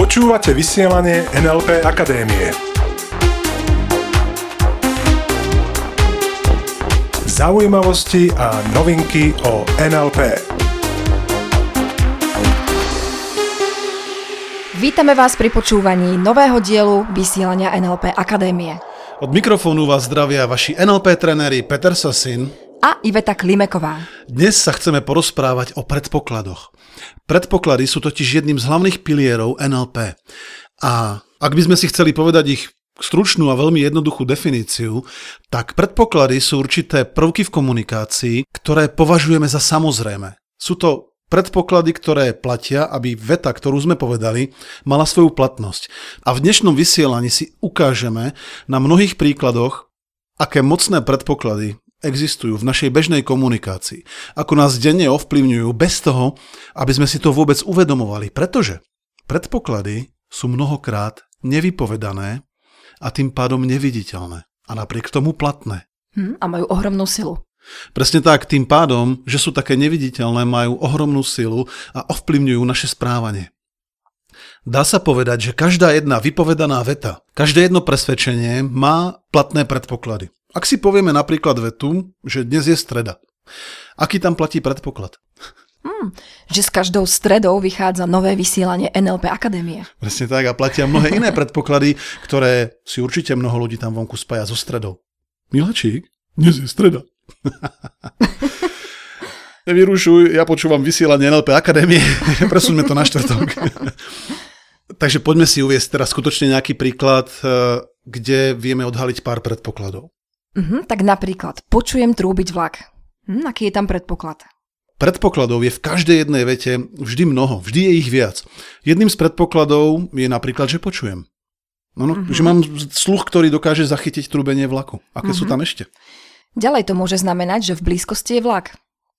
Počúvate vysielanie NLP Akadémie. Zaujímavosti a novinky o NLP. Vítame vás pri počúvaní nového dielu vysielania NLP Akadémie. Od mikrofónu vás zdravia vaši NLP trenéri Peter Sasin A Iveta Klimeková. Dnes sa chceme porozprávať o predpokladoch. Predpoklady sú totiž jedným z hlavných pilierov NLP. A ak by sme si chceli povedať ich stručnú a veľmi jednoduchú definíciu, tak predpoklady sú určité prvky v komunikácii, ktoré považujeme za samozrejme. Sú to predpoklady, ktoré platia, aby veta, ktorú sme povedali, mala svoju platnosť. A v dnešnom vysielaní si ukážeme na mnohých príkladoch, aké mocné predpoklady existujú v našej bežnej komunikácii. Ako nás denne ovplyvňujú bez toho, aby sme si to vôbec uvedomovali. Pretože predpoklady sú mnohokrát nevypovedané a tým pádom neviditeľné a napriek tomu platné. Hm, a majú ohromnú silu. Presne tak, tým pádom, že sú také neviditeľné, majú ohromnú silu a ovplyvňujú naše správanie. Dá sa povedať, že každá jedna vypovedaná veta, každé jedno presvedčenie má platné predpoklady. Ak si povieme napríklad vetu, že dnes je streda, aký tam platí predpoklad? Hm, že s každou stredou vychádza nové vysielanie NLP Akadémie. Presne tak a platia mnohé iné predpoklady, ktoré si určite mnoho ľudí tam vonku spája so stredou. Milačík, dnes je streda. Nevyrušuj, ja počúvam vysielanie NLP Akadémie, presuňme to na štvrtok. Takže poďme si uviesť teraz skutočne nejaký príklad, eh, kde vieme odhaliť pár predpokladov. Mhm, tak napríklad, počujem trúbiť vlak. Hm, aký je tam predpoklad? Predpokladov je v každej jednej vete vždy mnoho, vždy je ich viac. Jedným z predpokladov je napríklad, že počujem. No, no, mm-hmm. Že mám sluch, ktorý dokáže zachytiť trúbenie vlaku. Aké mm-hmm. sú tam ešte? Ďalej to môže znamenať, že v blízkosti je vlak.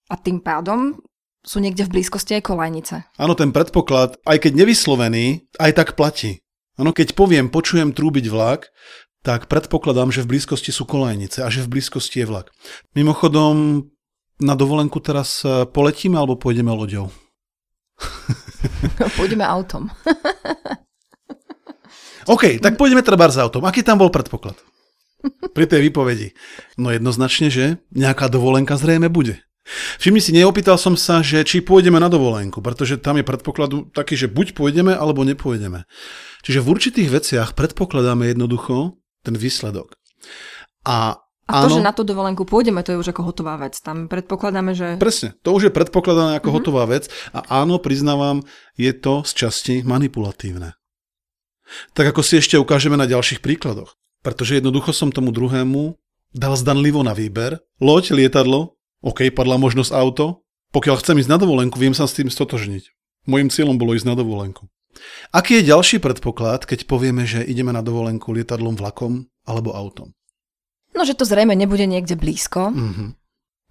A tým pádom sú niekde v blízkosti aj kolajnice. Áno, ten predpoklad, aj keď nevyslovený, aj tak platí. Áno, keď poviem, počujem trúbiť vlak, tak predpokladám, že v blízkosti sú kolajnice a že v blízkosti je vlak. Mimochodom, na dovolenku teraz e, poletíme alebo pôjdeme loďou? pôjdeme autom. OK, tak pôjdeme treba s autom. Aký tam bol predpoklad? Pri tej výpovedi. No jednoznačne, že nejaká dovolenka zrejme bude. Všimni si, neopýtal som sa, že či pôjdeme na dovolenku, pretože tam je predpoklad taký, že buď pôjdeme, alebo nepôjdeme. Čiže v určitých veciach predpokladáme jednoducho ten výsledok. A a to, áno. že na tú dovolenku pôjdeme, to je už ako hotová vec. Tam predpokladáme, že... Presne, to už je predpokladané ako mm-hmm. hotová vec a áno, priznávam, je to z časti manipulatívne. Tak ako si ešte ukážeme na ďalších príkladoch. Pretože jednoducho som tomu druhému dal zdanlivo na výber. Loď, lietadlo, OK, padla možnosť auto. Pokiaľ chcem ísť na dovolenku, viem sa s tým stotožniť. Mojím cieľom bolo ísť na dovolenku. Aký je ďalší predpoklad, keď povieme, že ideme na dovolenku lietadlom, vlakom alebo autom? No, že to zrejme nebude niekde blízko. Mm-hmm.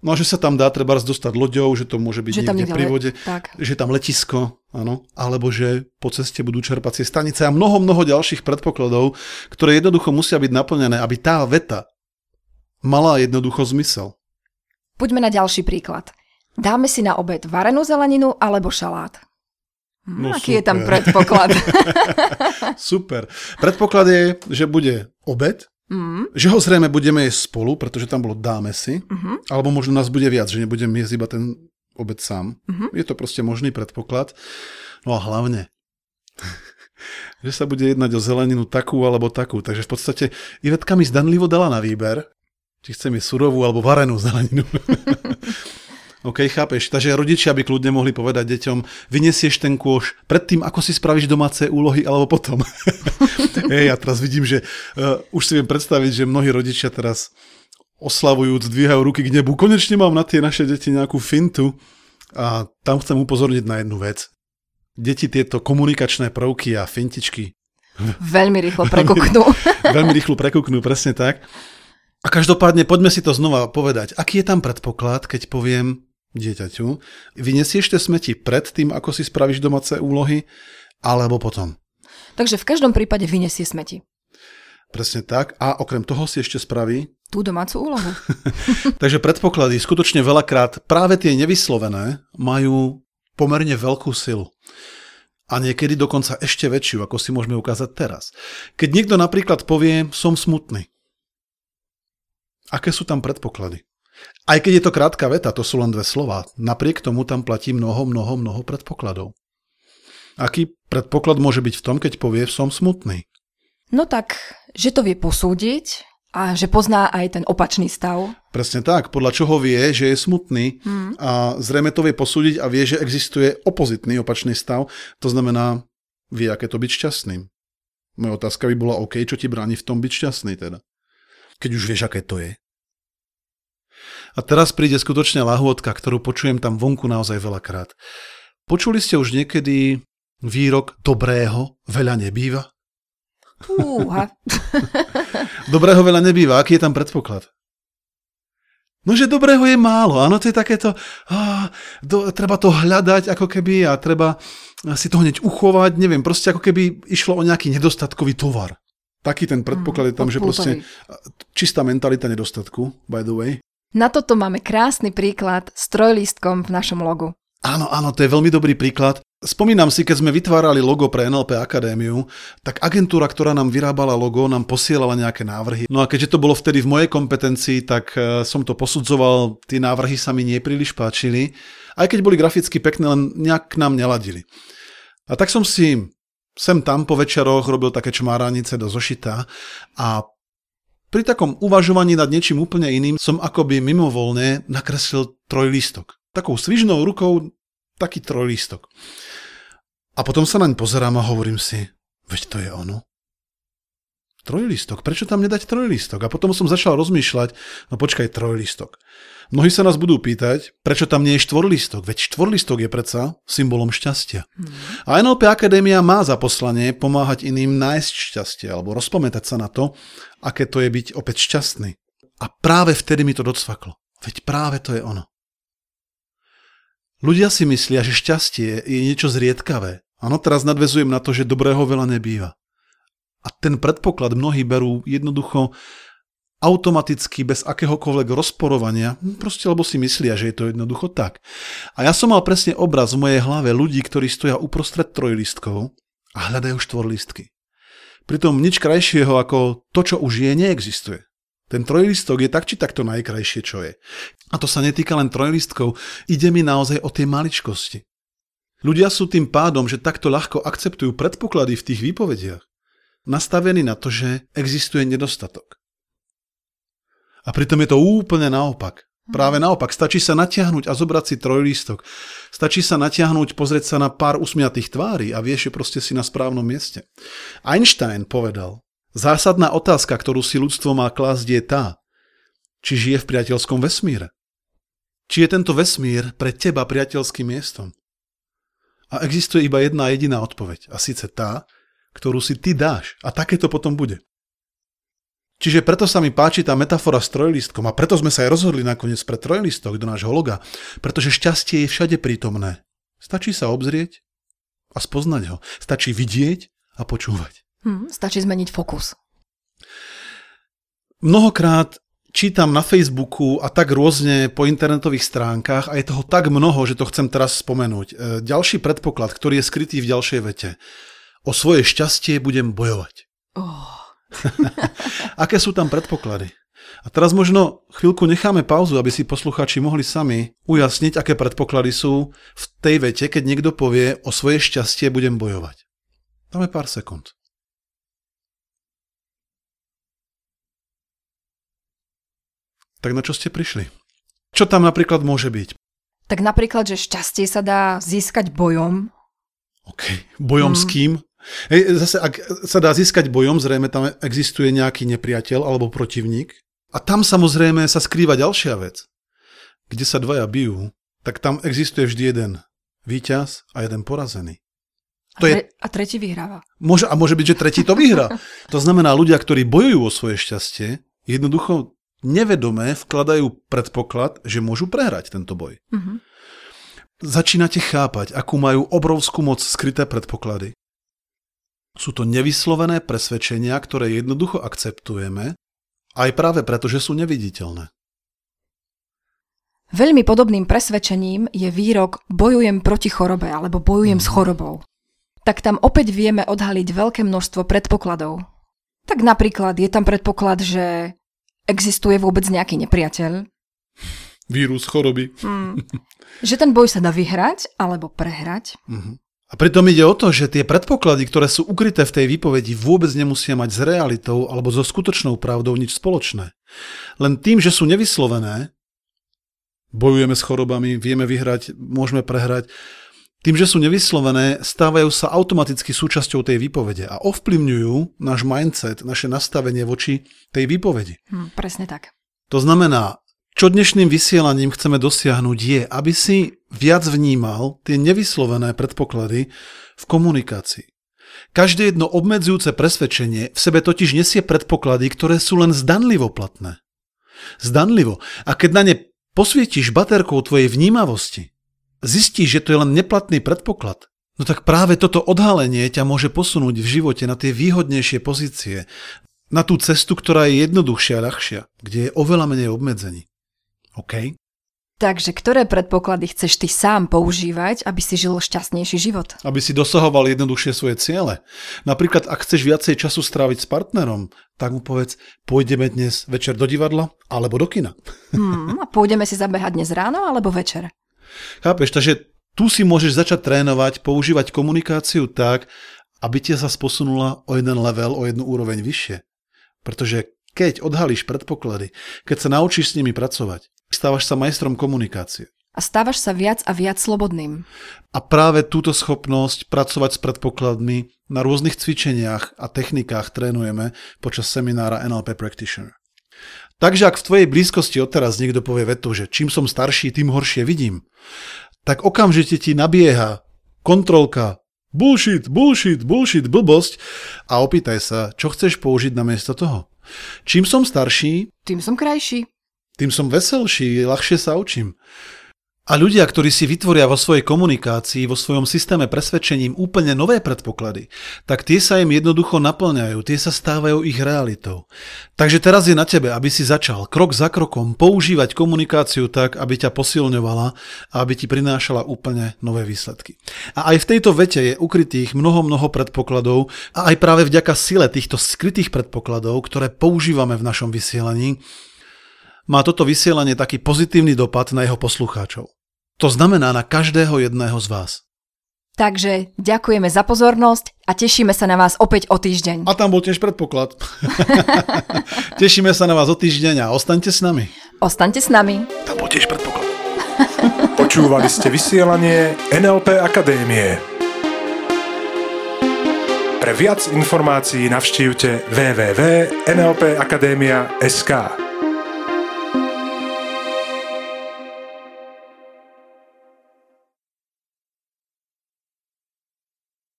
No a že sa tam dá treba dostať loďou, že to môže byť že niekde pri vode, tak. že tam letisko, áno, alebo že po ceste budú čerpacie stanice a mnoho, mnoho ďalších predpokladov, ktoré jednoducho musia byť naplnené, aby tá veta mala jednoducho zmysel. Poďme na ďalší príklad. Dáme si na obed varenú zeleninu alebo šalát. Hm, no Aký super. je tam predpoklad? super. Predpoklad je, že bude obed, Mm. Že ho zrejme budeme jesť spolu, pretože tam bolo dáme si, mm-hmm. alebo možno nás bude viac, že nebudem jesť iba ten obed sám. Mm-hmm. Je to proste možný predpoklad. No a hlavne, že sa bude jednať o zeleninu takú alebo takú. Takže v podstate Ivetka mi zdanlivo dala na výber, či chcem jesť surovú alebo varenú zeleninu. OK, chápeš? Takže rodičia by kľudne mohli povedať deťom, vyniesieš ten kôš predtým, ako si spravíš domáce úlohy, alebo potom. Hej, ja teraz vidím, že uh, už si viem predstaviť, že mnohí rodičia teraz oslavujúc, dvíhajú ruky k nebu. Konečne mám na tie naše deti nejakú fintu a tam chcem upozorniť na jednu vec. Deti tieto komunikačné prvky a fintičky Veľmi rýchlo prekuknú. veľmi rýchlo prekuknú, presne tak. A každopádne poďme si to znova povedať. Aký je tam predpoklad, keď poviem, dieťaťu, vyniesieš tie smeti pred tým, ako si spravíš domáce úlohy, alebo potom. Takže v každom prípade vyniesie smeti. Presne tak. A okrem toho si ešte spraví... Tú domácu úlohu. Takže predpoklady skutočne veľakrát práve tie nevyslovené majú pomerne veľkú silu. A niekedy dokonca ešte väčšiu, ako si môžeme ukázať teraz. Keď niekto napríklad povie, som smutný. Aké sú tam predpoklady? Aj keď je to krátka veta, to sú len dve slova, napriek tomu tam platí mnoho, mnoho, mnoho predpokladov. Aký predpoklad môže byť v tom, keď povie, som smutný? No tak, že to vie posúdiť a že pozná aj ten opačný stav. Presne tak, podľa čoho vie, že je smutný hmm. a zrejme to vie posúdiť a vie, že existuje opozitný opačný stav, to znamená, vie, aké to byť šťastným. Moja otázka by bola, OK, čo ti bráni v tom byť šťastný teda? Keď už vieš, aké to je. A teraz príde skutočne lahôdka, ktorú počujem tam vonku naozaj veľakrát. Počuli ste už niekedy výrok dobrého veľa nebýva? Fúha. dobrého veľa nebýva. Aký je tam predpoklad? No, že dobrého je málo. Áno, to je takéto, á, do, treba to hľadať ako keby a treba si to hneď uchovať. Neviem, proste ako keby išlo o nejaký nedostatkový tovar. Taký ten predpoklad je tam, mm, že proste čistá mentalita nedostatku, by the way. Na toto máme krásny príklad s trojlístkom v našom logu. Áno, áno, to je veľmi dobrý príklad. Spomínam si, keď sme vytvárali logo pre NLP Akadémiu, tak agentúra, ktorá nám vyrábala logo, nám posielala nejaké návrhy. No a keďže to bolo vtedy v mojej kompetencii, tak e, som to posudzoval, tie návrhy sa mi nepríliš páčili, aj keď boli graficky pekné, len nejak k nám neladili. A tak som si sem tam po večeroch robil také čmáranice do zošita a pri takom uvažovaní nad niečím úplne iným som akoby mimovolne nakreslil trojlistok takou svižnou rukou taký trojlístok. A potom sa naň pozerám a hovorím si, veď to je ono. Trojlistok, prečo tam nedať trojlistok? A potom som začal rozmýšľať, no počkaj, trojlistok. Mnohí sa nás budú pýtať, prečo tam nie je štvorlistok, veď štvorlistok je predsa symbolom šťastia. Hmm. A NLP Akadémia má za poslanie pomáhať iným nájsť šťastie, alebo rozpamätať sa na to, aké to je byť opäť šťastný. A práve vtedy mi to docvaklo. Veď práve to je ono. Ľudia si myslia, že šťastie je niečo zriedkavé. Áno, teraz nadvezujem na to, že dobrého veľa nebýva. A ten predpoklad mnohí berú jednoducho automaticky, bez akéhokoľvek rozporovania, hm, proste lebo si myslia, že je to jednoducho tak. A ja som mal presne obraz v mojej hlave ľudí, ktorí stoja uprostred trojlistkov a hľadajú štvorlistky. Pritom nič krajšieho ako to, čo už je, neexistuje. Ten trojlistok je tak či takto najkrajšie, čo je. A to sa netýka len trojlistkov, ide mi naozaj o tie maličkosti. Ľudia sú tým pádom, že takto ľahko akceptujú predpoklady v tých výpovediach, nastavení na to, že existuje nedostatok. A pritom je to úplne naopak. Práve naopak, stačí sa natiahnuť a zobrať si trojlístok. Stačí sa natiahnuť, pozrieť sa na pár usmiatých tvári a vieš, že proste si na správnom mieste. Einstein povedal, Zásadná otázka, ktorú si ľudstvo má klásť, je tá, či žije v priateľskom vesmíre. Či je tento vesmír pre teba priateľským miestom. A existuje iba jedna jediná odpoveď, a síce tá, ktorú si ty dáš. A také to potom bude. Čiže preto sa mi páči tá metafora s trojlistkom a preto sme sa aj rozhodli nakoniec pre trojlistok do nášho loga, pretože šťastie je všade prítomné. Stačí sa obzrieť a spoznať ho. Stačí vidieť a počúvať. Hm, stačí zmeniť fokus. Mnohokrát čítam na Facebooku a tak rôzne po internetových stránkach a je toho tak mnoho, že to chcem teraz spomenúť. E, ďalší predpoklad, ktorý je skrytý v ďalšej vete. O svoje šťastie budem bojovať. Oh. Aké sú tam predpoklady? A teraz možno chvíľku necháme pauzu, aby si posluchači mohli sami ujasniť, aké predpoklady sú v tej vete, keď niekto povie o svoje šťastie budem bojovať. Dáme pár sekúnd. Tak na čo ste prišli? Čo tam napríklad môže byť? Tak napríklad, že šťastie sa dá získať bojom. OK. Bojom mm. s kým? Hej, zase, ak sa dá získať bojom, zrejme tam existuje nejaký nepriateľ alebo protivník. A tam samozrejme sa skrýva ďalšia vec. Kde sa dvaja bijú, tak tam existuje vždy jeden víťaz a jeden porazený. To je... a tretí vyhráva. Môže, a môže byť, že tretí to vyhrá. to znamená, ľudia, ktorí bojujú o svoje šťastie, jednoducho nevedomé vkladajú predpoklad, že môžu prehrať tento boj. Mm-hmm. Začínate chápať, akú majú obrovskú moc skryté predpoklady. Sú to nevyslovené presvedčenia, ktoré jednoducho akceptujeme, aj práve preto, že sú neviditeľné. Veľmi podobným presvedčením je výrok bojujem proti chorobe alebo bojujem mm. s chorobou. Tak tam opäť vieme odhaliť veľké množstvo predpokladov. Tak napríklad je tam predpoklad, že existuje vôbec nejaký nepriateľ. Vírus choroby. Mm. Že ten boj sa dá vyhrať alebo prehrať. Mm-hmm. A pritom ide o to, že tie predpoklady, ktoré sú ukryté v tej výpovedi, vôbec nemusia mať s realitou alebo so skutočnou pravdou nič spoločné. Len tým, že sú nevyslovené, bojujeme s chorobami, vieme vyhrať, môžeme prehrať, tým, že sú nevyslovené, stávajú sa automaticky súčasťou tej výpovede a ovplyvňujú náš mindset, naše nastavenie voči tej výpovedi. Hm, presne tak. To znamená, čo dnešným vysielaním chceme dosiahnuť je, aby si viac vnímal tie nevyslovené predpoklady v komunikácii. Každé jedno obmedzujúce presvedčenie v sebe totiž nesie predpoklady, ktoré sú len zdanlivo platné. Zdanlivo. A keď na ne posvietiš baterkou tvojej vnímavosti, zistíš, že to je len neplatný predpoklad, no tak práve toto odhalenie ťa môže posunúť v živote na tie výhodnejšie pozície, na tú cestu, ktorá je jednoduchšia a ľahšia, kde je oveľa menej obmedzení. OK? Takže ktoré predpoklady chceš ty sám používať, aby si žil šťastnejší život? Aby si dosahoval jednoduchšie svoje ciele. Napríklad, ak chceš viacej času stráviť s partnerom, tak mu povedz, pôjdeme dnes večer do divadla alebo do kina. Hmm, a pôjdeme si zabehať dnes ráno alebo večer? Chápeš, takže tu si môžeš začať trénovať, používať komunikáciu tak, aby ťa sa posunula o jeden level, o jednu úroveň vyššie. Pretože keď odhalíš predpoklady, keď sa naučíš s nimi pracovať, stávaš sa majstrom komunikácie. A stávaš sa viac a viac slobodným. A práve túto schopnosť pracovať s predpokladmi na rôznych cvičeniach a technikách trénujeme počas seminára NLP Practitioner. Takže ak v tvojej blízkosti odteraz niekto povie vetu, že čím som starší, tým horšie vidím, tak okamžite ti nabieha kontrolka bullshit, bullshit, bullshit, blbosť a opýtaj sa, čo chceš použiť namiesto toho. Čím som starší, tým som krajší tým som veselší, ľahšie sa učím. A ľudia, ktorí si vytvoria vo svojej komunikácii, vo svojom systéme presvedčením úplne nové predpoklady, tak tie sa im jednoducho naplňajú, tie sa stávajú ich realitou. Takže teraz je na tebe, aby si začal krok za krokom používať komunikáciu tak, aby ťa posilňovala a aby ti prinášala úplne nové výsledky. A aj v tejto vete je ukrytých mnoho, mnoho predpokladov a aj práve vďaka sile týchto skrytých predpokladov, ktoré používame v našom vysielaní, má toto vysielanie taký pozitívny dopad na jeho poslucháčov. To znamená na každého jedného z vás. Takže ďakujeme za pozornosť a tešíme sa na vás opäť o týždeň. A tam bol tiež predpoklad. tešíme sa na vás o týždeň a ostaňte s nami. Ostaňte s nami. Tam bol tiež predpoklad. Počúvali ste vysielanie NLP Akadémie. Pre viac informácií navštívte www.nlpakademia.sk.